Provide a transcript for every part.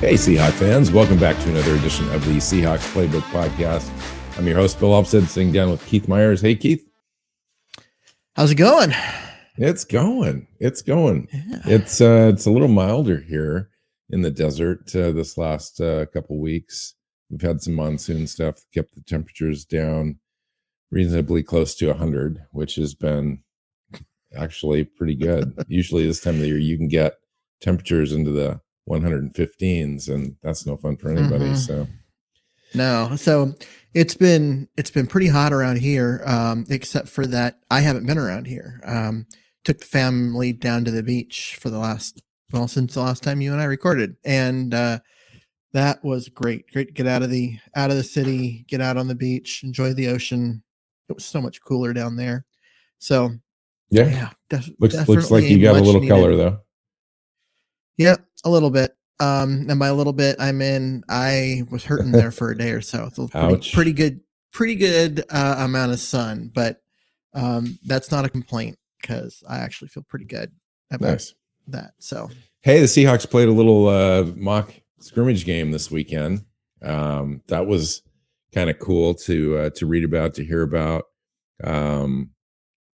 Hey, Seahawks fans, welcome back to another edition of the Seahawks Playbook Podcast. I'm your host, Bill Alvstad, sitting down with Keith Myers. Hey, Keith. How's it going? It's going. It's going. Yeah. It's uh, it's a little milder here in the desert uh, this last uh, couple weeks. We've had some monsoon stuff, kept the temperatures down reasonably close to 100, which has been actually pretty good. Usually, this time of the year, you can get temperatures into the 115s and that's no fun for anybody mm-hmm. so. No so it's been it's been pretty hot around here um except for that i haven't been around here. Um took the family down to the beach for the last well since the last time you and i recorded and uh that was great great to get out of the out of the city get out on the beach enjoy the ocean. It was so much cooler down there. So yeah, yeah def- looks looks like you got a little needed. color though. Yep, a little bit. Um, and by a little bit, I mean I was hurting there for a day or so. so pretty, pretty, good, pretty good uh, amount of sun, but um, that's not a complaint because I actually feel pretty good about nice. that. So, hey, the Seahawks played a little uh, mock scrimmage game this weekend. Um, that was kind of cool to uh, to read about, to hear about. Um,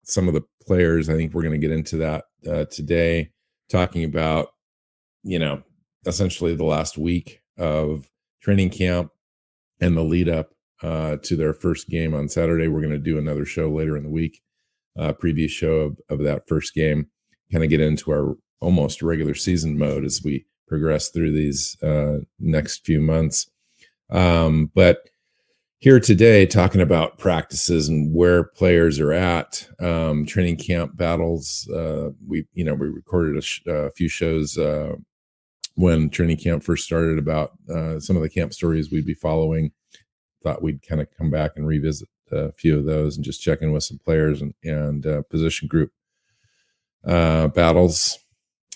some of the players, I think we're going to get into that uh, today, talking about you know, essentially the last week of training camp and the lead up uh, to their first game on Saturday. We're going to do another show later in the week, uh, previous show of, of that first game, kind of get into our almost regular season mode as we progress through these uh, next few months. Um, but here today, talking about practices and where players are at, um, training camp battles. Uh, we, you know, we recorded a, sh- a few shows uh, when training camp first started about uh, some of the camp stories we'd be following. Thought we'd kind of come back and revisit a few of those and just check in with some players and, and uh, position group uh, battles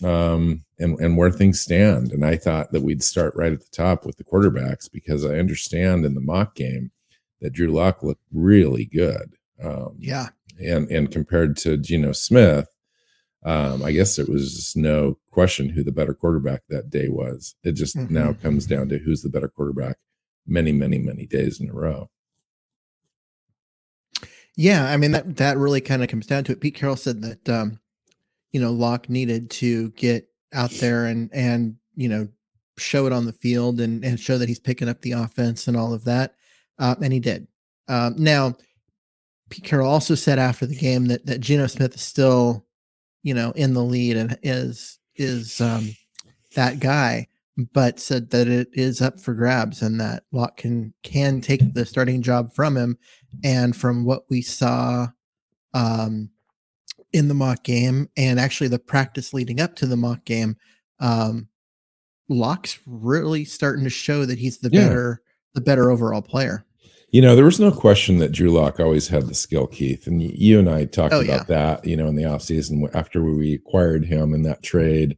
um, and, and where things stand. And I thought that we'd start right at the top with the quarterbacks because I understand in the mock game that Drew Lock looked really good. Um, yeah. And, and compared to Geno Smith, um, I guess it was no question who the better quarterback that day was. It just mm-hmm. now comes down to who's the better quarterback many, many, many days in a row. Yeah, I mean that that really kind of comes down to it. Pete Carroll said that um, you know Lock needed to get out there and and you know show it on the field and and show that he's picking up the offense and all of that, uh, and he did. Um, now, Pete Carroll also said after the game that that Geno Smith is still you know, in the lead and is is um, that guy, but said that it is up for grabs and that Lock can can take the starting job from him. And from what we saw um, in the mock game and actually the practice leading up to the mock game, um, Lock's really starting to show that he's the yeah. better the better overall player. You know, there was no question that Drew Lock always had the skill, Keith. And you and I talked oh, about yeah. that, you know, in the offseason after we acquired him in that trade.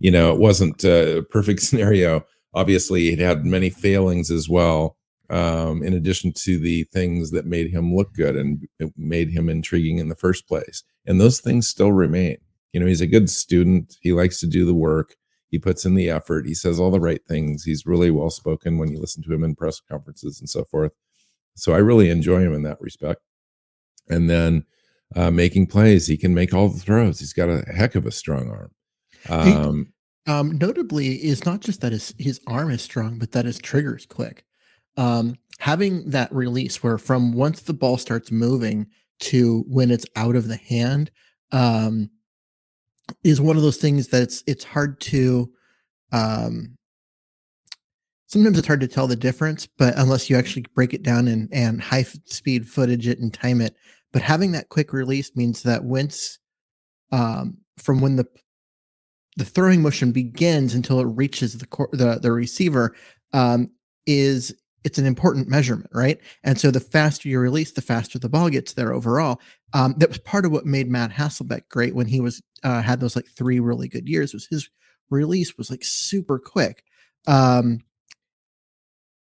You know, it wasn't a perfect scenario. Obviously, it had many failings as well, um, in addition to the things that made him look good and made him intriguing in the first place. And those things still remain. You know, he's a good student. He likes to do the work. He puts in the effort. He says all the right things. He's really well spoken when you listen to him in press conferences and so forth so I really enjoy him in that respect. And then uh, making plays, he can make all the throws. He's got a heck of a strong arm. Um, he, um, notably, is not just that his his arm is strong, but that his trigger is quick. Um, having that release where from once the ball starts moving to when it's out of the hand um, is one of those things that it's it's hard to um, sometimes it's hard to tell the difference, but unless you actually break it down and, and high speed footage it and time it. But having that quick release means that once um, from when the the throwing motion begins until it reaches the cor- the the receiver um, is it's an important measurement, right? And so the faster you release, the faster the ball gets there overall. Um, that was part of what made Matt Hasselbeck great when he was uh, had those like three really good years. Was his release was like super quick, um,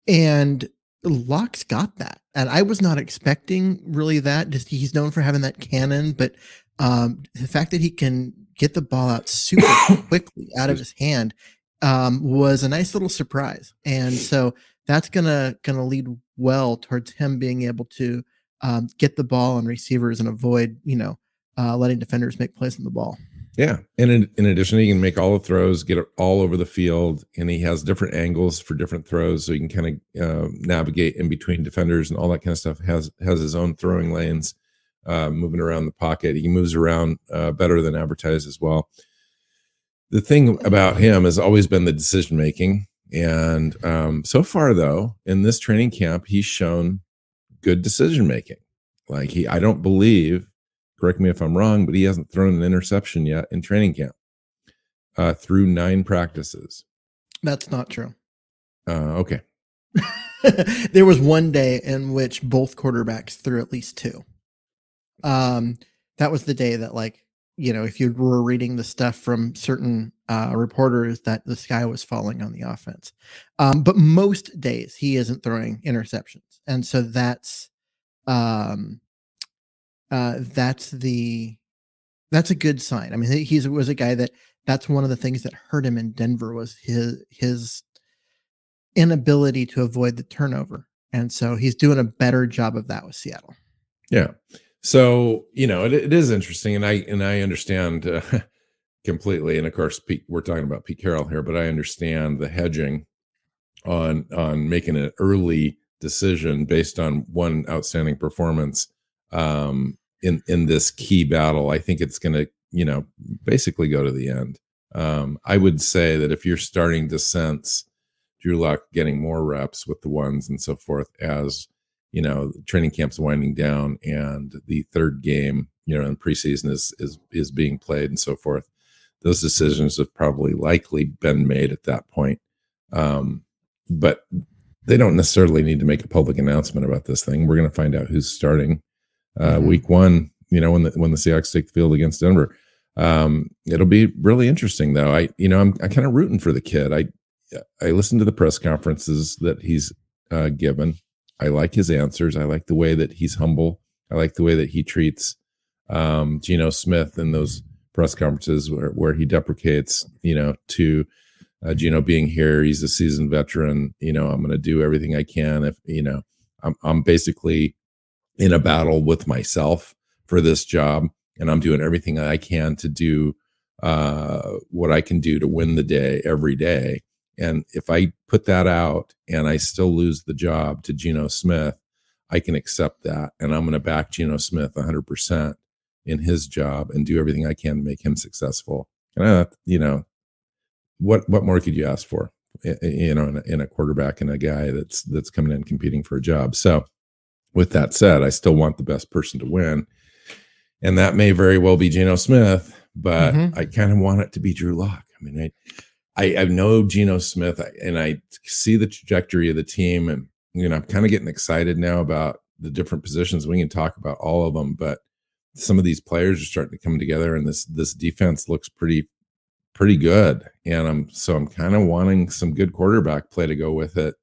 and Lock's got that, and I was not expecting really that. Just he's known for having that cannon, but um, the fact that he can get the ball out super quickly out of his hand um, was a nice little surprise, and so that's gonna gonna lead well towards him being able to um, get the ball on receivers and avoid you know uh, letting defenders make plays on the ball. Yeah, and in, in addition, he can make all the throws, get it all over the field, and he has different angles for different throws, so he can kind of uh, navigate in between defenders and all that kind of stuff. has has his own throwing lanes, uh, moving around the pocket. He moves around uh, better than advertised as well. The thing about him has always been the decision making, and um, so far, though, in this training camp, he's shown good decision making. Like he, I don't believe correct me if I'm wrong, but he hasn't thrown an interception yet in training camp uh, through nine practices. That's not true. Uh, okay. there was one day in which both quarterbacks threw at least two. Um, that was the day that, like, you know, if you were reading the stuff from certain uh, reporters, that the sky was falling on the offense. Um, but most days he isn't throwing interceptions, and so that's um, uh, that's the that's a good sign. I mean, he was a guy that that's one of the things that hurt him in Denver was his his inability to avoid the turnover, and so he's doing a better job of that with Seattle. Yeah. So you know, it, it is interesting, and I and I understand uh, completely. And of course, Pete, we're talking about Pete Carroll here, but I understand the hedging on on making an early decision based on one outstanding performance um, in in this key battle. I think it's going to you know basically go to the end. Um, I would say that if you're starting to sense Drew Lock getting more reps with the ones and so forth as you know training camp's winding down and the third game you know in preseason is is is being played and so forth those decisions have probably likely been made at that point um, but they don't necessarily need to make a public announcement about this thing we're going to find out who's starting uh, mm-hmm. week one. You know when the when the Seahawks take the field against Denver. Um, it'll be really interesting though. I you know I'm I kind of rooting for the kid. I I listen to the press conferences that he's uh, given. I like his answers. I like the way that he's humble. I like the way that he treats um, Geno Smith in those press conferences where, where he deprecates, you know, to uh, Geno being here. He's a seasoned veteran. You know, I'm going to do everything I can. If you know, I'm, I'm basically in a battle with myself for this job and i'm doing everything i can to do uh, what i can do to win the day every day. And if i put that out and i still lose the job to Geno smith i can accept that and i'm going to back Geno smith 100% in his job and do everything i can to make him successful. And uh, you know what what more could you ask for you know in a, in a quarterback and a guy that's that's coming in competing for a job? So with that said, I still want the best person to win. And that may very well be Geno Smith, but mm-hmm. I kind of want it to be Drew Lock. I mean, I, I, I know Geno Smith and I see the trajectory of the team. And, you know, I'm kind of getting excited now about the different positions. We can talk about all of them, but some of these players are starting to come together and this, this defense looks pretty, pretty good. And I'm, so I'm kind of wanting some good quarterback play to go with it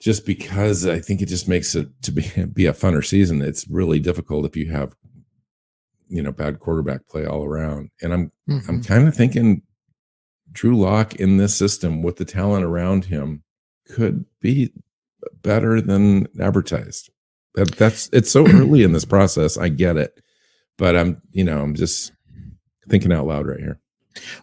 just because I think it just makes it to be be a funner season. It's really difficult if you have you know bad quarterback play all around. And I'm mm-hmm. I'm kind of thinking Drew Lock in this system with the talent around him could be better than advertised. That, that's it's so early in this process. I get it, but I'm you know I'm just thinking out loud right here.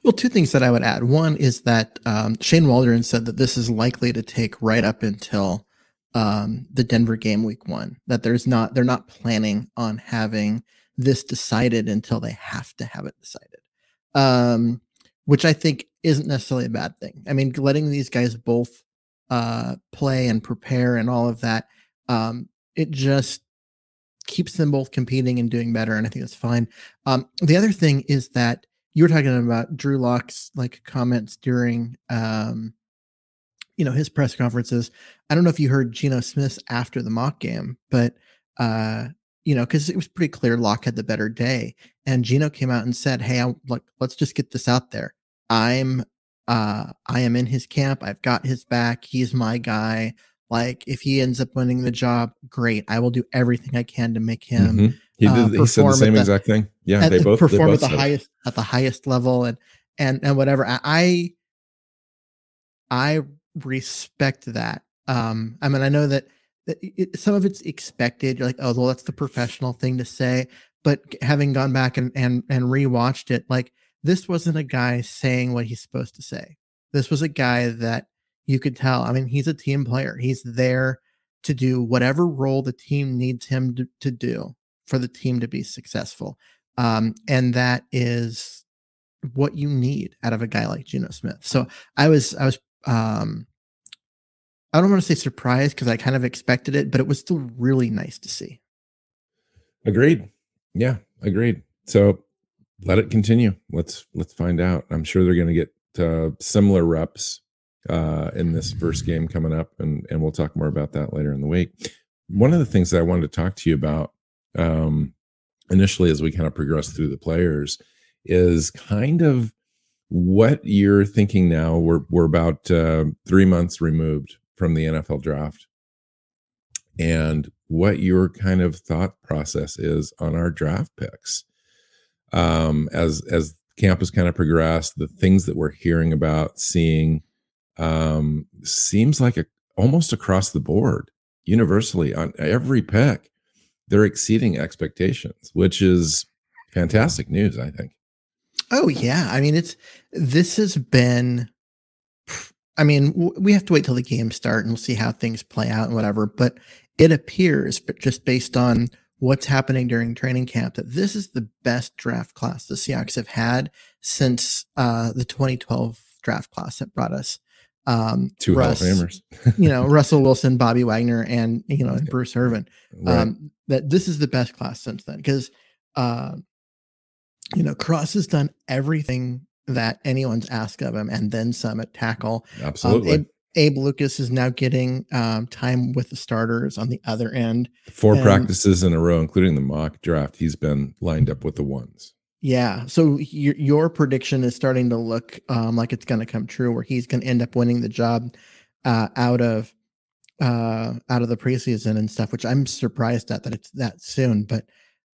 Well, two things that I would add. One is that um, Shane Waldron said that this is likely to take right up until um, the Denver game week one. That there's not they're not planning on having this decided until they have to have it decided, um, which I think isn't necessarily a bad thing. I mean, letting these guys both uh, play and prepare and all of that, um, it just keeps them both competing and doing better, and I think that's fine. Um, the other thing is that you were talking about Drew Lock's like comments during um you know his press conferences. I don't know if you heard Geno Smith after the mock game, but uh you know because it was pretty clear Lock had the better day, and Geno came out and said, "Hey, I like let's just get this out there. I'm uh I am in his camp. I've got his back. He's my guy. Like if he ends up winning the job, great. I will do everything I can to make him." Mm-hmm. He did. Uh, he said the same the, exact thing. Yeah, at, they both perform they both at the highest at the highest level, and and and whatever. I I respect that. Um, I mean, I know that, that it, some of it's expected. You're like, oh, well, that's the professional thing to say. But having gone back and and and rewatched it, like this wasn't a guy saying what he's supposed to say. This was a guy that you could tell. I mean, he's a team player. He's there to do whatever role the team needs him to, to do for the team to be successful. Um, and that is what you need out of a guy like Geno Smith. So I was, I was, um, I don't want to say surprised because I kind of expected it, but it was still really nice to see. Agreed. Yeah, agreed. So let it continue. Let's let's find out. I'm sure they're going to get uh, similar reps uh, in this first game coming up, and and we'll talk more about that later in the week. One of the things that I wanted to talk to you about um, initially as we kind of progress through the players is kind of what you're thinking now. We're we're about uh, three months removed from the NFL draft, and what your kind of thought process is on our draft picks um, as as campus kind of progressed. The things that we're hearing about, seeing, um, seems like a, almost across the board, universally on every pick they're exceeding expectations, which is fantastic news, I think. Oh yeah, I mean it's this has been I mean, we have to wait till the games start and we'll see how things play out and whatever, but it appears but just based on what's happening during training camp that this is the best draft class the Seahawks have had since uh, the 2012 draft class that brought us um, two Russ, Hall of Famers, you know, Russell Wilson, Bobby Wagner, and you know, and Bruce Irvin. Right. Um, that this is the best class since then because, uh, you know, Cross has done everything that anyone's asked of him, and then some at tackle. Absolutely. Um, Abe, Abe, Lucas is now getting um, time with the starters on the other end. Four and, practices in a row, including the mock draft. He's been lined up with the ones. Yeah. So your your prediction is starting to look um, like it's going to come true, where he's going to end up winning the job uh, out of uh, out of the preseason and stuff. Which I'm surprised at that it's that soon, but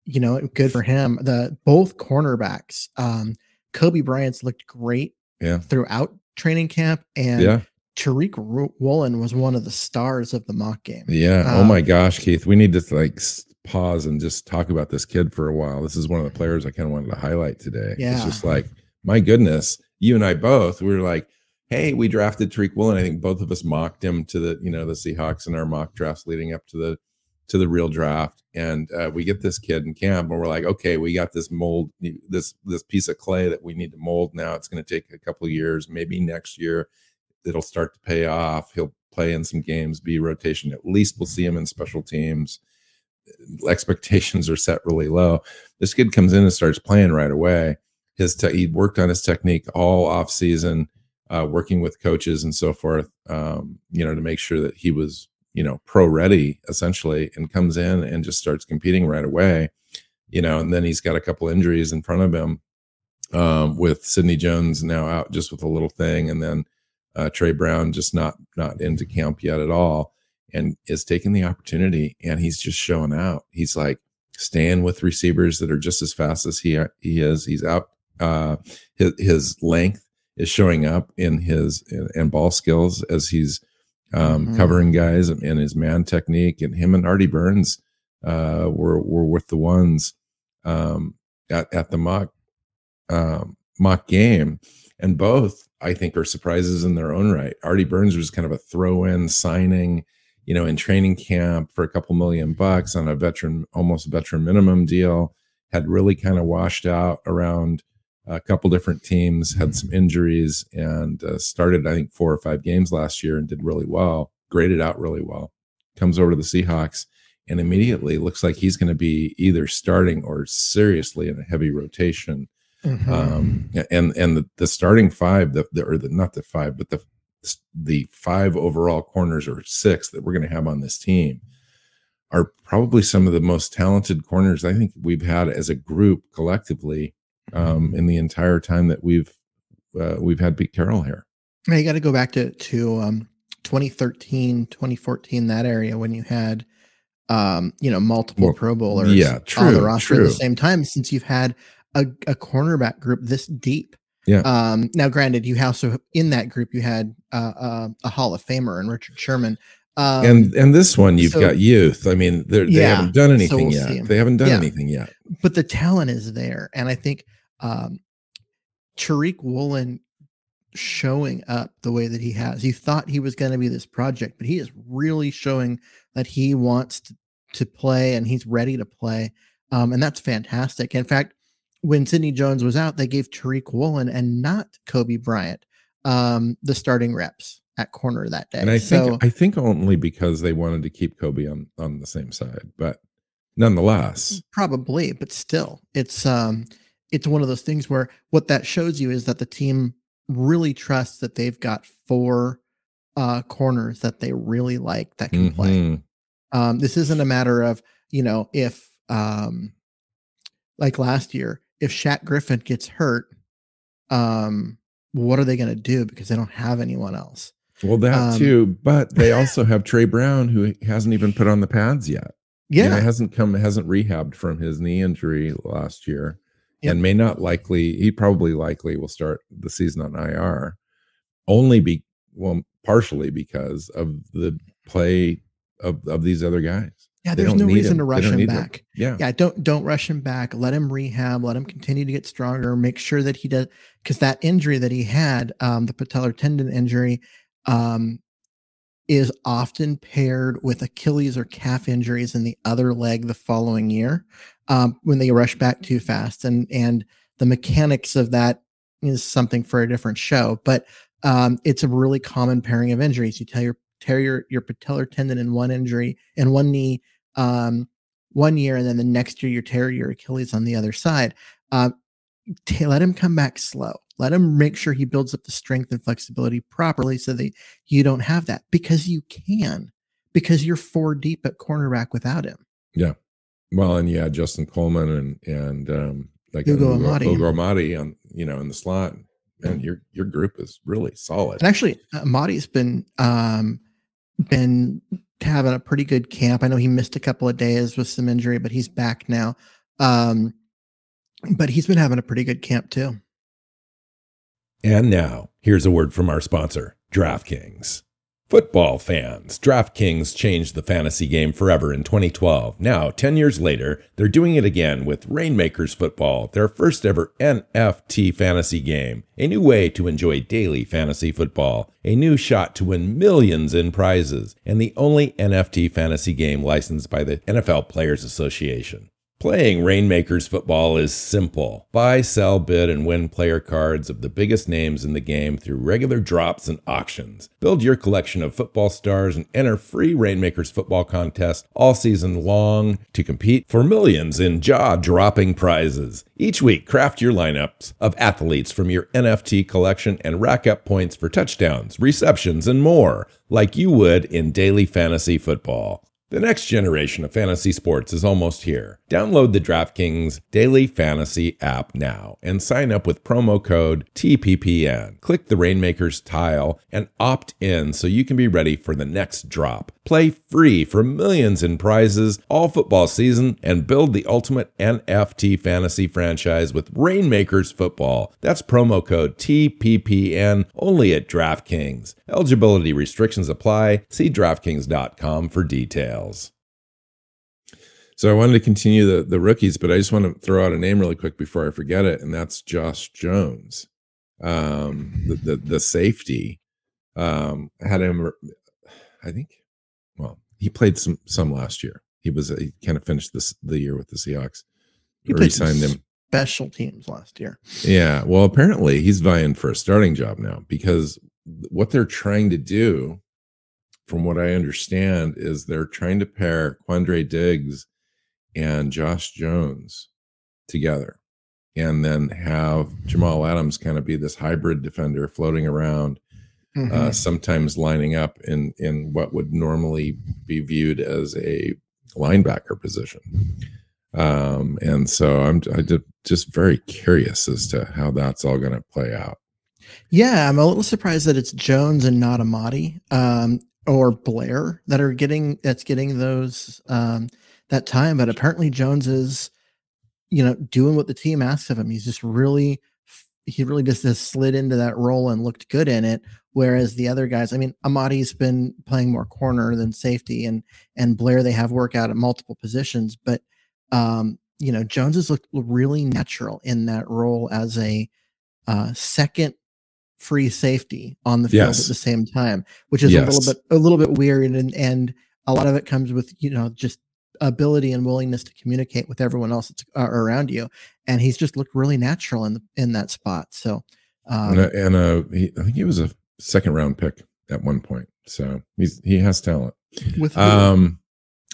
you know, good for him. The both cornerbacks, um, Coby Bryant's looked great. Yeah. Throughout training camp, and yeah. Tariq Woolen was one of the stars of the mock game. Yeah. Um, oh my gosh, Keith, we need to like pause and just talk about this kid for a while. This is one of the players I kind of wanted to highlight today. Yeah. It's just like, my goodness, you and I both, we were like, hey, we drafted Tariq Woolen. I think both of us mocked him to the, you know, the Seahawks in our mock drafts leading up to the to the real draft. And uh, we get this kid in camp and we're like, okay, we got this mold, this this piece of clay that we need to mold now. It's going to take a couple years, maybe next year it'll start to pay off. He'll play in some games, be rotation. At least we'll see him in special teams expectations are set really low. This kid comes in and starts playing right away. His te- he worked on his technique all off season, uh, working with coaches and so forth. Um, you know, to make sure that he was you know pro ready essentially, and comes in and just starts competing right away. You know, and then he's got a couple injuries in front of him um, with Sidney Jones now out just with a little thing, and then uh, Tre Brown just not not into camp yet at all and is taking the opportunity and he's just showing out. He's like staying with receivers that are just as fast as he he is. He's out. Uh, his, his length is showing up in his and ball skills as he's um, mm-hmm. covering guys and his man technique. And him and Artie Burns uh, were were with the ones um, at at the mock um, mock game, and both I think are surprises in their own right. Artie Burns was kind of a throw in signing you know, in training camp for a couple million bucks on a veteran, almost veteran minimum deal, had really kind of washed out around a couple different teams, had some injuries, and uh, started, I think, four or five games last year and did really well, graded out really well. Comes over to the Seahawks and immediately looks like he's going to be either starting or seriously in a heavy rotation. Mm-hmm. Um, and and the, the starting five, the, the or the not the five, but the the five overall corners or six that we're going to have on this team are probably some of the most talented corners I think we've had as a group collectively um, in the entire time that we've uh, we've had Pete Carroll here. Yeah, you got to go back to to um, 2013, 2014, that area when you had um, you know multiple well, Pro Bowlers yeah, true, on the roster true. at the same time. Since you've had a, a cornerback group this deep, yeah. Um, now, granted, you also in that group you had uh, uh, a Hall of Famer and Richard Sherman. Um, and and this one you've so, got youth. I mean, they yeah, haven't done anything so we'll yet. They haven't done yeah. anything yet. But the talent is there, and I think um, Tariq Woolen showing up the way that he has. You thought he was going to be this project, but he is really showing that he wants to, to play and he's ready to play. Um, and that's fantastic. In fact, when Sidney Jones was out, they gave Tariq Woolen and not Coby Bryant um, the starting reps at corner that day. And I think I think only because they wanted to keep Coby on on the same side, but nonetheless, probably. But still, it's um, it's one of those things where what that shows you is that the team really trusts that they've got four uh corners that they really like that can mm-hmm. play. Um, this isn't a matter of you know if um, like last year if Shaq Griffin gets hurt, um, what are they going to do because they don't have anyone else? Well, that um, too, but they also have Tre Brown who hasn't even put on the pads yet. Yeah, you know, hasn't come, hasn't rehabbed from his knee injury last year, yep. and may not likely. He probably likely will start the season on IR, only be well, partially because of the play of of these other guys. Yeah, there's no reason him. to rush him back. Him. Yeah. Yeah, don't don't rush him back. Let him rehab, let him continue to get stronger, make sure that he does because that injury that he had, um, the patellar tendon injury, um, is often paired with Achilles or calf injuries in the other leg the following year um, when they rush back too fast. And and the mechanics of that is something for a different show. But um, it's a really common pairing of injuries. You tell your tear your, your patellar tendon in one injury in one knee um, one year, and then the next year you tear your Achilles on the other side. Uh, t- let him come back slow. Let him make sure he builds up the strength and flexibility properly so that you don't have that because you can, because you're four deep at cornerback without him. Yeah. Well, and yeah, Justin Coleman and and um, like Ugo Amadi, Ugo Amadi on you know in the slot, and your your group is really solid. And actually, Amadi's been um, been having a pretty good camp. I know he missed a couple of days with some injury, but he's back now. Um, but he's been having a pretty good camp too. And now, here's a word from our sponsor, DraftKings. Football fans, DraftKings changed the fantasy game forever in 2012. Now, 10 years later, they're doing it again with Rainmakers Football, their first ever NFT fantasy game. A new way to enjoy daily fantasy football, a new shot to win millions in prizes, and the only NFT fantasy game licensed by the NFL Players Association. Playing Rainmakers football is simple. Buy, sell, bid, and win player cards of the biggest names in the game through regular drops and auctions. Build your collection of football stars and enter free Rainmakers football contests all season long to compete for millions in jaw dropping prizes. Each week, craft your lineups of athletes from your NFT collection and rack up points for touchdowns, receptions, and more, like you would in daily fantasy football. The next generation of fantasy sports is almost here. Download the DraftKings Daily Fantasy app now and sign up with promo code TPPN. Click the Rainmakers tile and opt in so you can be ready for the next drop. Play free for millions in prizes all football season and build the ultimate NFT fantasy franchise with Rainmakers Football. That's promo code TPPN only at DraftKings. Eligibility restrictions apply. See DraftKings.com for details. So I wanted to continue the the rookies, but I just want to throw out a name really quick before I forget it, and that's Josh Jones, um, the, the the safety. Um, had him, I think. He played some some last year. He was he kind of finished this the year with the Seahawks. He played signed him special teams last year. Yeah, well, apparently he's vying for a starting job now because what they're trying to do, from what I understand, is they're trying to pair Quandre Diggs and Josh Jones together. and then have Jamal Adams kind of be this hybrid defender floating around, mm-hmm. uh, sometimes lining up in in what would normally be viewed as a linebacker position. Um, and so I'm I just very curious as to how that's all going to play out. Yeah, I'm a little surprised that it's Jones and not Amadi um, or Blair that are getting that's getting those um, that time. But apparently Jones is, you know, doing what the team asks of him. He's just really he really just has slid into that role and looked good in it. Whereas the other guys, I mean, Amadi's been playing more corner than safety, and and Blair they have work out at multiple positions, but um, you know, Jones has looked really natural in that role as a uh, second free safety on the field yes. at the same time, which is yes. a little bit a little bit weird, and and a lot of it comes with you know just ability and willingness to communicate with everyone else that's uh, around you, and he's just looked really natural in the, in that spot. So, um, and, and uh, he, I think he was a second round pick at one point, so he's he has talent. With um,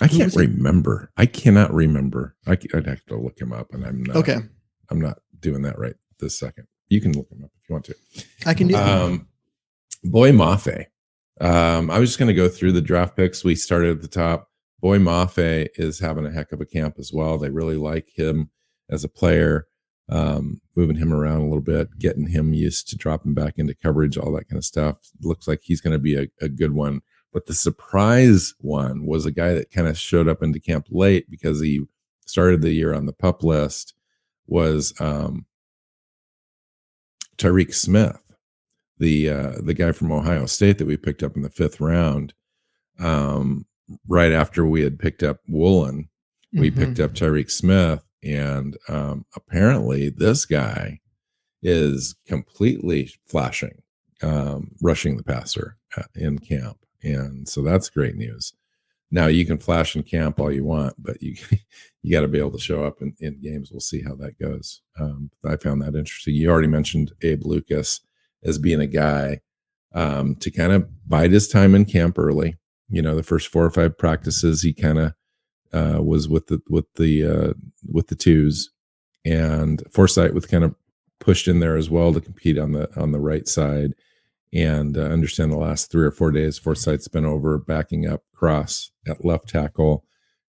I can't remember. I cannot remember. I, would have to look him up, and I'm not. Okay. I'm not doing that right this second. You can look him up if you want to. I can do. Um, Boye Mafe. Um, I was just going to go through the draft picks. We started at the top. Boye Mafe is having a heck of a camp as well. They really like him as a player, um, moving him around a little bit, getting him used to dropping back into coverage, all that kind of stuff. Looks like he's going to be a, a good one. But the surprise one was a guy that kind of showed up into camp late because he started the year on the pup list was um, Tyreke Smith, the uh, the guy from Ohio State that we picked up in the fifth round. Um, right after we had picked up Woolen, we mm-hmm. picked up Tyreke Smith, and um, apparently this guy is completely flashing, um, rushing the passer uh, in camp, and so that's great news. Now you can flash in camp all you want, but you you got to be able to show up in, in games. We'll see how that goes. Um, I found that interesting. You already mentioned Abe Lucas as being a guy um, to kind of bide his time in camp early. You know, the first four or five practices, he kind of uh, was with the with the uh, with the twos, and Forsythe was kind of pushed in there as well to compete on the on the right side. And uh, understand the last three or four days Forsythe's been over backing up Cross at left tackle.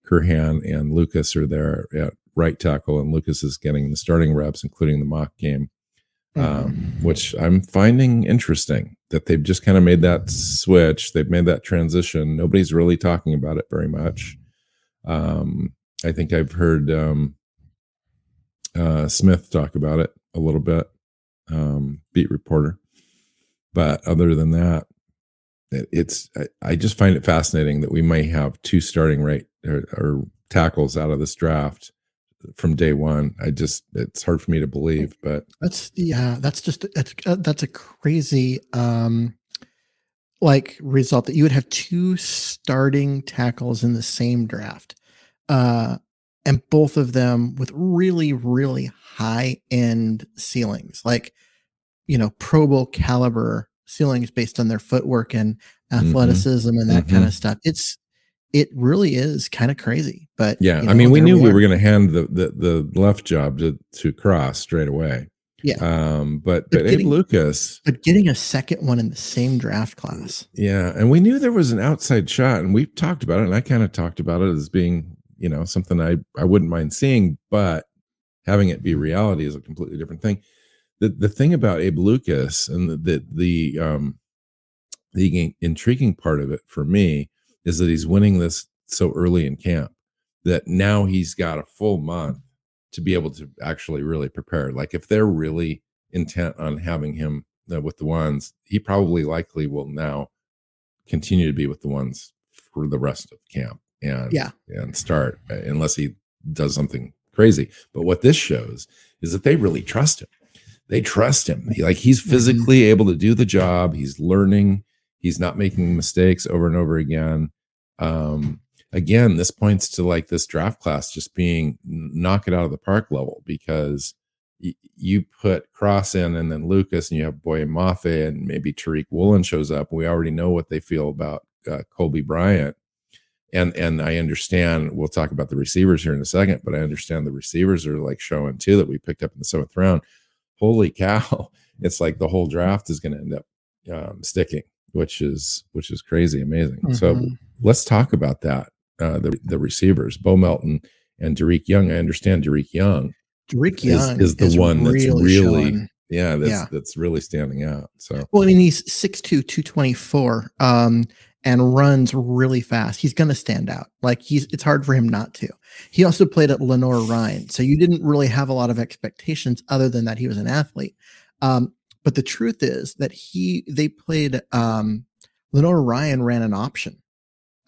Curhan and Lucas are there at right tackle, and Lucas is getting the starting reps, including the mock game, um, mm-hmm. which I'm finding interesting that they've just kind of made that switch. They've made that transition. Nobody's really talking about it very much. Um, I think I've heard um, uh, Smith talk about it a little bit, um, beat reporter. But other than that, it's I, just find it fascinating that we might have two starting right or, or, tackles out of this draft from day one. I just it's hard for me to believe, but that's yeah, that's just that's uh, that's a crazy um like result that you would have two starting tackles in the same draft. Uh and both of them with really really high end ceilings. Like you know, Pro Bowl caliber ceilings based on their footwork and mm-hmm. athleticism mm-hmm. and that mm-hmm. kind of stuff. It's it really is kind of crazy. But yeah, you know, I mean, we knew we, we were going to hand the, the the left job to to Cross straight away. Yeah. Um, but but, but getting, Abe Lucas, but getting a second one in the same draft class. Yeah, and we knew there was an outside shot, and we talked about it, and I kind of talked about it as being you know something I I wouldn't mind seeing, but having it be reality is a completely different thing. The the thing about Abe Lucas and the the, the um the intriguing part of it for me is that he's winning this so early in camp that now he's got a full month to be able to actually really prepare. Like if they're really intent on having him uh, with the ones, he probably likely will now continue to be with the ones for the rest of camp and yeah and start uh, unless he does something crazy. But what this shows is that they really trust him. They trust him. He, like he's mm-hmm. physically able to do the job. He's learning. He's not making mistakes over and over again. Um, again, this points to like this draft class just being knock it out of the park level because y- you put Cross in and then Lucas and you have Boye Mafe and maybe Tariq Woolen shows up. We already know what they feel about uh, Coby Bryant. and and I understand. We'll talk about the receivers here in a second, but I understand the receivers are like showing too that we picked up in the seventh round. Holy cow! It's like the whole draft is going to end up um, sticking, which is which is crazy amazing. Mm-hmm. So let's talk about that. Uh, the the receivers, Bo Melton and Dareke Young. I understand Dareke Young. Dareke Young is, is the is one that's really yeah that's yeah. that's really standing out. So well, I mean, he's 6'2", 224. Um, and runs really fast, he's going to stand out. Like he's, it's hard for him not to. He also played at Lenoir-Rhyne, so you didn't really have a lot of expectations other than that he was an athlete. Um, but the truth is that he, they played. Um, Lenoir-Rhyne ran an option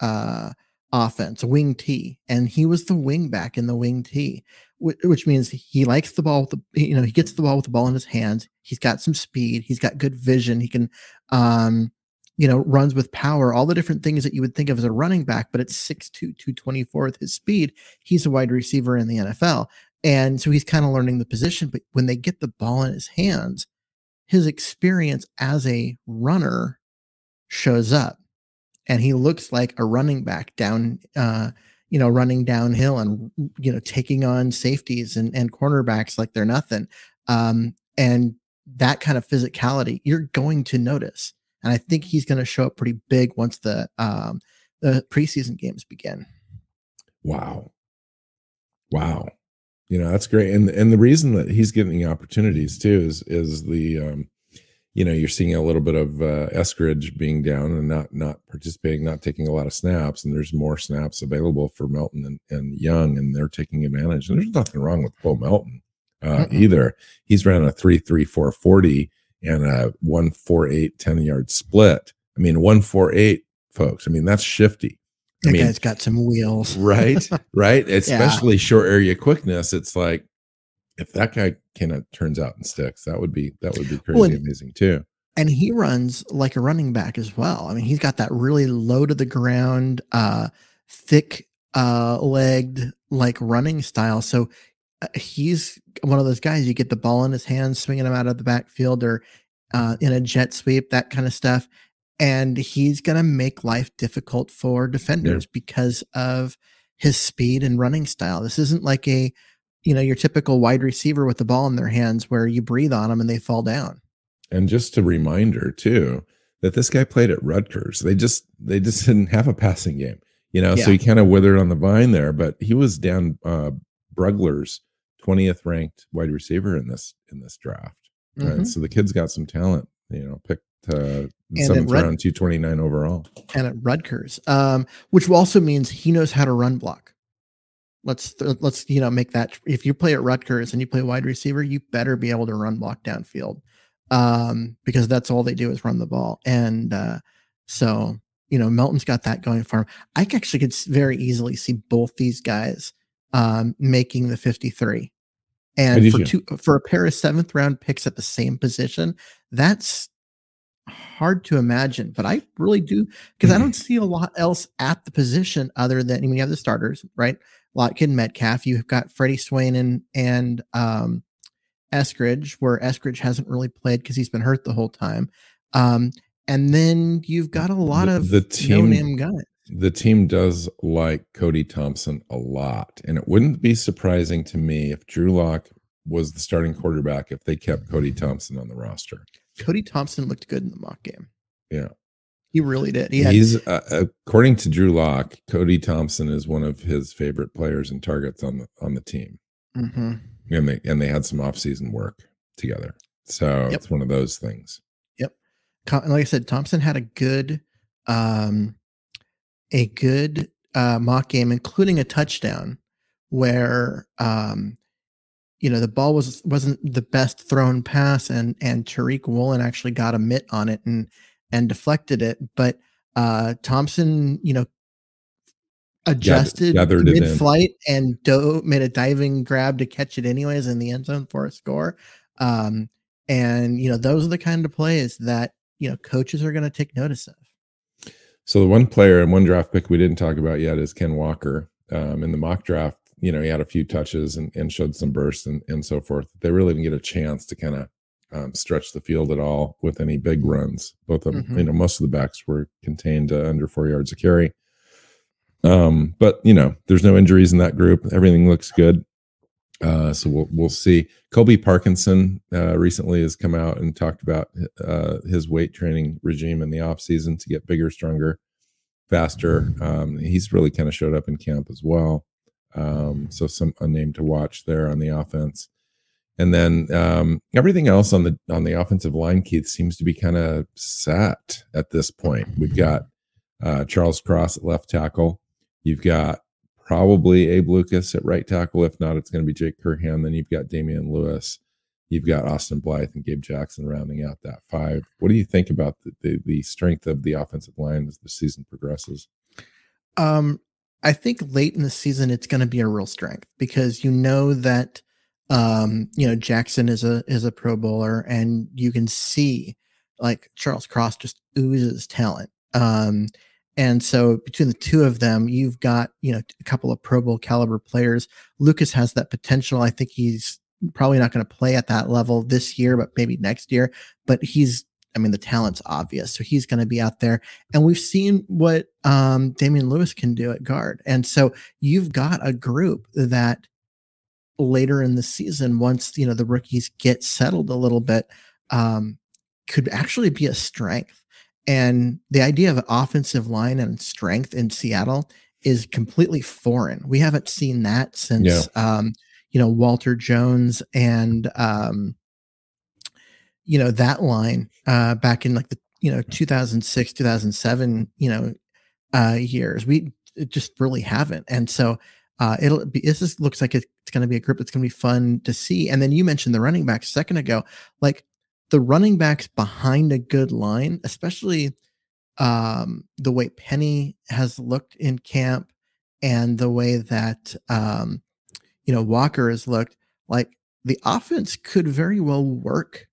uh, offense, wing T, and he was the wing back in the wing T, which means he likes the ball with the, you know, he gets the ball with the ball in his hands. He's got some speed. He's got good vision. He can, um, you know, runs with power, all the different things that you would think of as a running back, but it's 6'2, 224 with his speed. He's a wide receiver in the NFL. And so he's kind of learning the position. But when they get the ball in his hands, his experience as a runner shows up. And he looks like a running back down, uh, you know, running downhill and, you know, taking on safeties and, and cornerbacks like they're nothing. Um, and that kind of physicality, you're going to notice and I think he's going to show up pretty big once the um, the preseason games begin. Wow, wow, you know that's great, and and the reason that he's getting the opportunities too is is the um, you know you're seeing a little bit of uh, Eskridge being down and not not participating, not taking a lot of snaps, and there's more snaps available for Melton and, and Young, and they're taking advantage. And there's nothing wrong with Bo Melton uh, either. He's ran a three three four forty and a one four eight 10 yard split. I mean, one four eight, folks. I mean, that's shifty. I that mean, guy's got some wheels. right. Right. Especially yeah. short area quickness. It's like if that guy kind of turns out and sticks, that would be that would be crazy well, amazing too. And he runs like a running back as well. I mean, he's got that really low to the ground, uh, thick uh legged like running style. So uh, he's one of those guys you get the ball in his hands swinging him out of the backfield or uh, in a jet sweep that kind of stuff and he's going to make life difficult for defenders yeah. because of his speed and running style this isn't like a you know your typical wide receiver with the ball in their hands where you breathe on them and they fall down and just a reminder too that this guy played at Rutgers they just they just didn't have a passing game you know yeah. so he kind of withered on the vine there but he was Dan uh, Brugler's 20th ranked wide receiver in this in this draft. Mm-hmm. So the kid's got some talent. You know, picked uh, seventh Rut- round, 229 overall, and at Rutgers, um, which also means he knows how to run block. Let's let's you know make that. If you play at Rutgers and you play wide receiver, you better be able to run block downfield, um, because that's all they do is run the ball. And uh, so you know Melton's got that going for him. I actually could very easily see both these guys um, making the 53. And for two for a pair of seventh round picks at the same position, that's hard to imagine. But I really do because mm-hmm. I don't see a lot else at the position other than I mean you have the starters, right? Lockett, Metcalf. You've got Freddie Swain and and um, Eskridge, where Eskridge hasn't really played because he's been hurt the whole time. Um, and then you've got a lot the, of the team no-name guys the team does like Cody Thompson a lot. And it wouldn't be surprising to me if Drew Lock was the starting quarterback if they kept Cody Thompson on the roster. Cody Thompson looked good in the mock game. Yeah. He really did. He had, He's uh, according to Drew Lock, Cody Thompson is one of his favorite players and targets on the on the team. Mm-hmm. And they and they had some offseason work together. So yep. it's one of those things. Yep. And like I said, Thompson had a good um a good uh, mock game, including a touchdown where um, you know the ball was wasn't the best thrown pass, and and Tariq Woolen actually got a mitt on it and and deflected it, but uh, Thompson, you know, adjusted mid flight and do- made a diving grab to catch it anyways in the end zone for a score. Um, and you know, those are the kind of plays that you know coaches are going to take notice of. So the one player and one draft pick we didn't talk about yet is Ken Walker. Um, in the mock draft, you know, he had a few touches and, and showed some bursts and, and so forth. They really didn't get a chance to kind of um, stretch the field at all with any big runs. Both of them, mm-hmm. you know, most of the backs were contained uh, under four yards of carry. Um, but you know, there's no injuries in that group. Everything looks good. Uh, so we'll we'll see. Colby Parkinson uh, recently has come out and talked about uh, his weight training regime in the off season to get bigger, stronger, faster. Um, he's really kind of showed up in camp as well. Um, so some a name to watch there on the offense. And then um, everything else on the on the offensive line, Keith, seems to be kind of set at this point. We've got uh, Charles Cross at left tackle. You've got probably Abe Lucas at right tackle. If not, it's going to be Jake Curhan. Then you've got Damien Lewis. You've got Austin Blythe and Gabe Jackson rounding out that five. What do you think about the, the, the strength of the offensive line as the season progresses? Um, I think late in the season it's going to be a real strength because you know that um, you know Jackson is a is a Pro Bowler, and you can see like Charles Cross just oozes talent. Um, and so between the two of them, you've got, you know, a couple of Pro Bowl caliber players. Lucas has that potential. I think he's probably not going to play at that level this year, but maybe next year. But he's, I mean, the talent's obvious. So he's going to be out there. And we've seen what um, Damien Lewis can do at guard. And so you've got a group that later in the season, once, you know, the rookies get settled a little bit, um, could actually be a strength and the idea of an offensive line and strength in Seattle is completely foreign. We haven't seen that since, yeah. um, you know, Walter Jones and, um, you know, that line uh, back in like the, you know, 2006, 2007, you know, uh, years. We just really haven't. And so uh, it'll be, this is, looks like it's going to be a group that's going to be fun to see. And then you mentioned the running backs a second ago. Like the running backs behind a good line, especially um, the way Penny has looked in camp and the way that um, you know Walker has looked, like the offense could very well work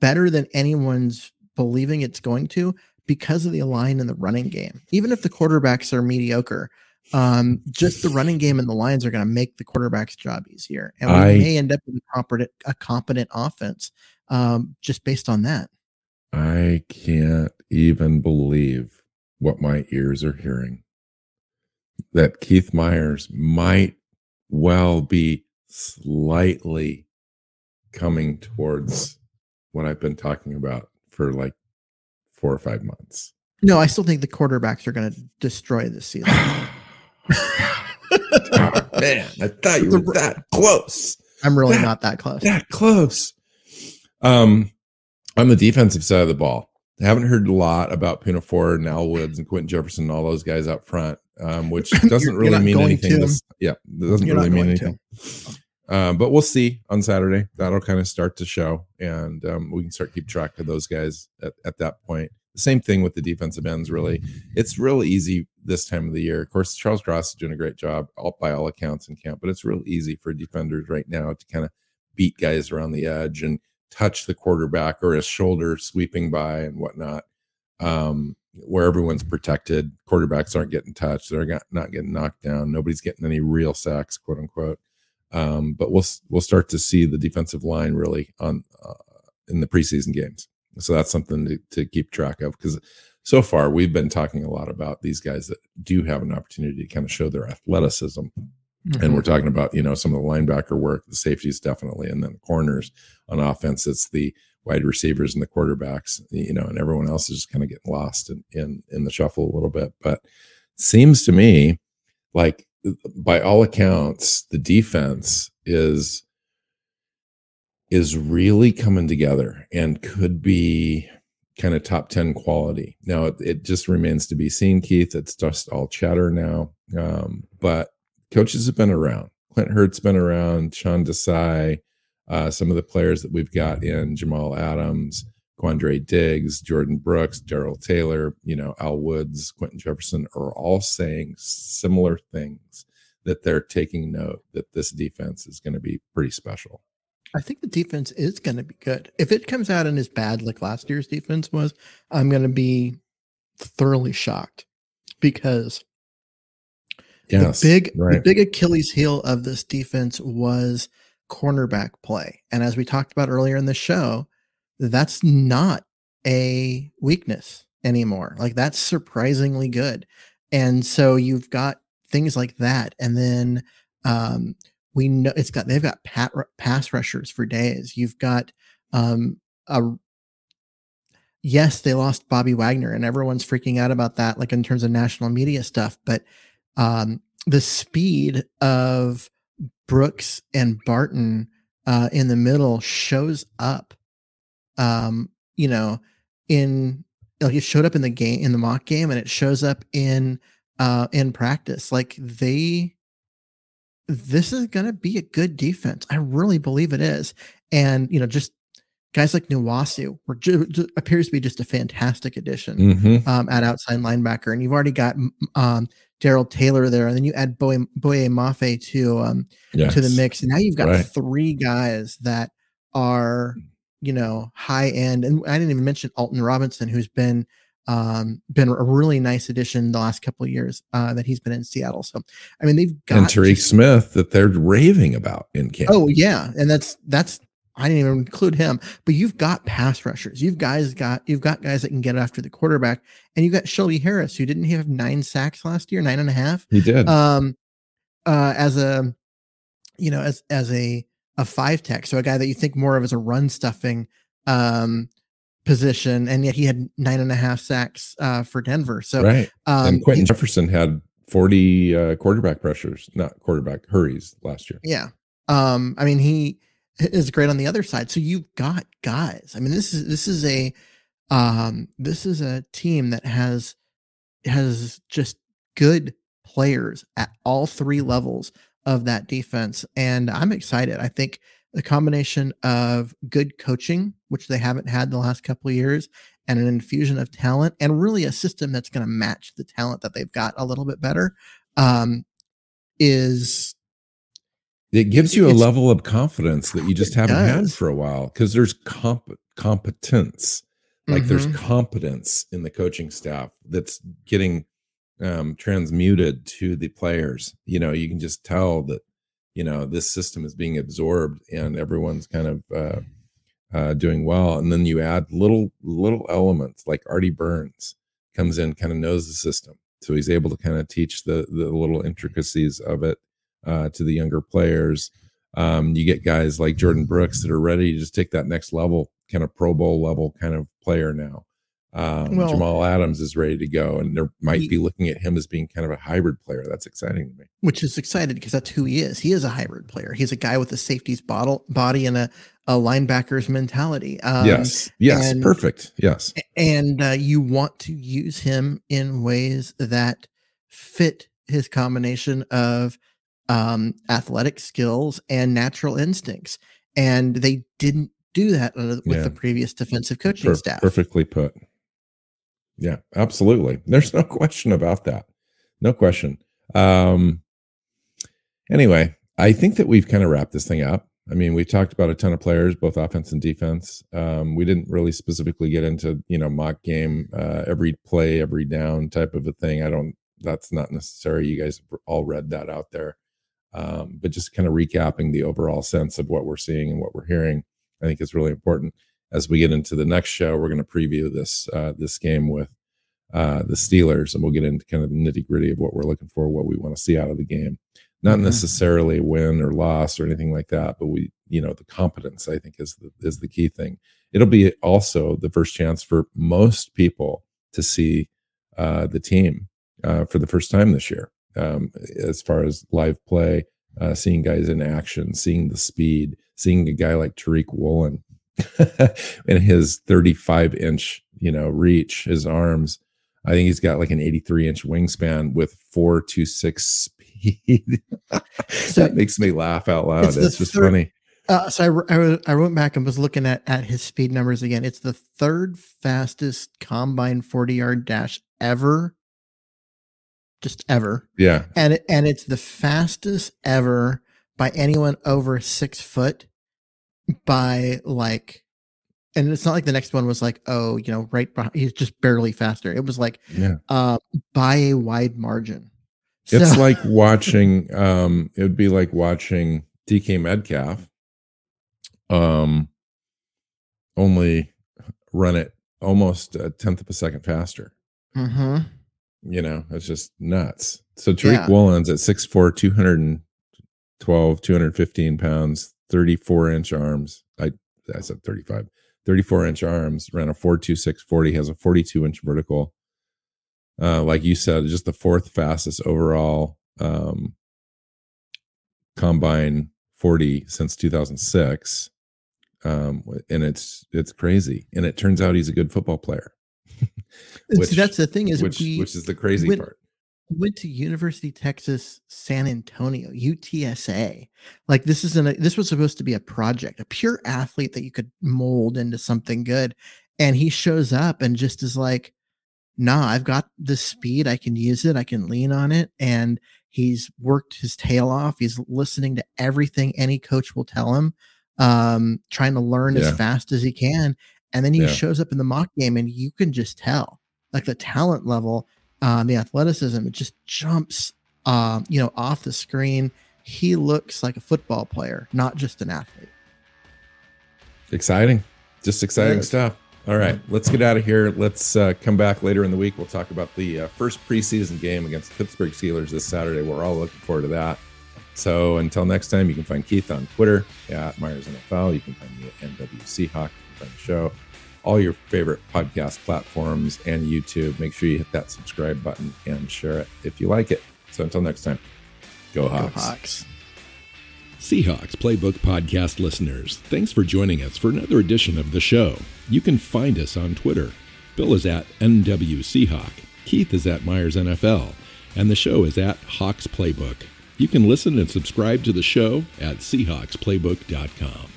better than anyone's believing it's going to because of the line in the running game. Even if the quarterbacks are mediocre, um, just the running game and the lines are going to make the quarterback's job easier, and we I, may end up with a competent, a competent offense um, just based on that. I can't even believe what my ears are hearing. That Keith Myers might well be slightly coming towards what I've been talking about for like four or five months. No, I still think the quarterbacks are going to destroy the season. Oh, man, I thought you were that close. I'm really that, not that close. That close. Um, on the defensive side of the ball, I haven't heard a lot about Poona Ford and Al Woods and Quinton Jefferson and all those guys up front, um, which doesn't really mean anything. This, yeah, it doesn't you're really mean anything. Um, but we'll see on Saturday. That'll kind of start to show, and um, we can start keep track of those guys at, at that point. The same thing with the defensive ends. Really, it's real easy this time of the year. Of course, Charles Cross is doing a great job, all, by all accounts in camp. But it's real easy for defenders right now to kind of beat guys around the edge and touch the quarterback or his shoulder sweeping by and whatnot, um, where everyone's protected. Quarterbacks aren't getting touched. They're not getting knocked down. Nobody's getting any real sacks, quote unquote. Um, but we'll we'll start to see the defensive line really on uh, in the preseason games. So that's something to, to keep track of because so far we've been talking a lot about these guys that do have an opportunity to kind of show their athleticism Mm-hmm. And we're talking about, you know, some of the linebacker work, the safeties definitely, and then the corners on offense. It's the wide receivers and the quarterbacks, you know, and everyone else is just kind of getting lost in, in, in the shuffle a little bit. But seems to me like by all accounts, the defense is is really coming together and could be kind of top 10 quality. Now it, it, just remains to be seen, Keith. It's just all chatter now. Um, but coaches have been around. Clint Hurtt's been around, Sean Desai, uh, some of the players that we've got in Jamal Adams, Quandre Diggs, Jordyn Brooks, Darrell Taylor, you know, Al Woods, Quinton Jefferson are all saying similar things that they're taking note that this defense is going to be pretty special. I think the defense is going to be good. If it comes out and is bad like last year's defense was, I'm going to be thoroughly shocked because Yes, the big right. the big Achilles heel of this defense was cornerback play. And as we talked about earlier in the show, that's not a weakness anymore. Like that's surprisingly good. And so you've got things like that. And then um, we know it's got they've got pat, pass rushers for days. You've got um, a yes, they lost Bobby Wagner, and everyone's freaking out about that, like in terms of national media stuff. But um, the speed of Brooks and Barton uh, in the middle shows up. Um, you know, in like it showed up in the game in the mock game, and it shows up in uh in practice. Like they, this is gonna be a good defense. I really believe it is. And you know, just guys like Nwosu were ju- ju- appears to be just a fantastic addition Mhm. um, at outside linebacker, and you've already got um, Darrell Taylor there, and then you add Boye Boye Mafe to um, to the mix, and now you've got Right. three guys that are you know high end, and I didn't even mention Alton Robinson, who's been um, been a really nice addition the last couple of years uh, that he's been in Seattle. So, I mean, they've got and Tyreke Smith that they're raving about in camp. Oh yeah, and that's that's I didn't even include him, but you've got pass rushers. You've guys got you've got guys that can get after the quarterback, and you've got Shelby Harris, who didn't have nine sacks last year, nine and a half, he did. um, uh, as a you know as as a a five tech, so a guy that you think more of as a run stuffing um position, and yet he had nine and a half sacks uh for Denver. So right. um, and Quinton Jefferson had 40 uh, quarterback pressures, not quarterback hurries last year. Yeah. Um, I mean, he is great on the other side. So you've got guys. I mean, this is this is a um this is a team that has has just good players at all three levels of that defense. And I'm excited. I think the combination of good coaching, which they haven't had the last couple of years, and an infusion of talent, and really a system that's going to match the talent that they've got a little bit better, um, is It gives you a level of confidence that you just haven't had for a while because there's comp- competence. Like there's Mhm. competence in the coaching staff that's getting um, transmuted to the players. You know, you can just tell that, you know, this system is being absorbed and everyone's kind of uh, uh, doing well. And then you add little little elements like Artie Burns comes in, kind of knows the system, so he's able to kind of teach the the little intricacies of it uh, to the younger players. Um, you get guys like Jordyn Brooks that are ready to just take that next level, kind of Pro Bowl level kind of player now. Um, Well- Jamal Adams is ready to go, and they might He- be looking at him as being kind of a hybrid player. That's exciting to me. which is excited because that's who he is. He is a hybrid player. He's a guy with a safety's bottle, body and a, a linebacker's mentality. Um, yes, yes, and- perfect. Yes, And uh, you want to use him in ways that fit his combination of um, athletic skills and natural instincts. And they didn't do that with Yeah. the previous defensive coaching Per- staff. perfectly put. Yeah, absolutely. There's no question about that. No question. Um, anyway, I think that we've kind of wrapped this thing up. I mean, we talked about a ton of players, both offense and defense. Um, we didn't really specifically get into, you know, mock game, uh, every play, every down type of a thing. I don't, that's not necessary. You guys all read that out there. Um, but just kind of recapping the overall sense of what we're seeing and what we're hearing, I think is really important. As we get into the next show, we're going to preview this uh, this game with uh, the Steelers, and we'll get into kind of the nitty gritty of what we're looking for, what we want to see out of the game. Not Mhm. necessarily win or loss or anything like that, but we, you know, the competence I think is the is the key thing. It'll be also the first chance for most people to see uh, the team uh, for the first time this year, um, as far as live play, uh, seeing guys in action, seeing the speed, seeing a guy like Tariq Woolen and his 35 inch, you know, reach, his arms. I think he's got like an 83 inch wingspan with four to six speed. So- that makes me laugh out loud. It's It's just third- funny. Uh, so I, I, I went back and was looking at, at his speed numbers again. It's the third fastest combine 40 yard dash ever. Just ever. Yeah. And it, and it's the fastest ever by anyone over six foot by like, and it's not like the next one was like, oh, you know, right. Behind, he's just barely faster. It was like, Yeah. uh, by a wide margin. It's So- like watching um it would be like watching DK Metcalf um only run it almost a tenth of a second faster. Mhm. you know, it's just nuts. So Tariq Yeah. Woolen's at 6'4, 212, 215 pounds, 34 inch arms. I, I said 35, 34 inch arms, ran a 4.26 40, has a 42 inch vertical. Uh, like you said, just the fourth fastest overall um, combine 40 since 2006. Um, and it's it's crazy. And it turns out he's a good football player. And See, that's the thing is which we which is the crazy went- part. Went to University of Texas San Antonio UTSA. Like this isn't a, this was supposed to be a project, a pure athlete that you could mold into something good, and he shows up and just is like, "Nah, I've got the speed. I can use it. I can lean on it." And he's worked his tail off. He's listening to everything any coach will tell him, um, trying to learn Yeah. as fast as he can. And then he Yeah. shows up in the mock game, and you can just tell, like the talent level um, the athleticism, it just jumps, um, you know, off the screen. He looks like a football player, not just an athlete. Exciting. Just exciting stuff. All right, let's get out of here. Let's uh, come back later in the week. We'll talk about the uh, first preseason game against the Pittsburgh Steelers this Saturday. We're all looking forward to that. So until next time, you can find Keith on Twitter at Myers NFL. You can find me at NWC Hawk. You can find the show, all your favorite podcast platforms and YouTube. Make sure you hit that subscribe button and share it if you like it. So until next time, go Hawks. Go Hawks. Seahawks Playbook Podcast listeners, thanks for joining us for another edition of the show. You can find us on Twitter. Bill is at NW Seahawk, Keith is at Myers NFL, and the show is at Hawks Playbook. You can listen and subscribe to the show at SeahawksPlaybook.com.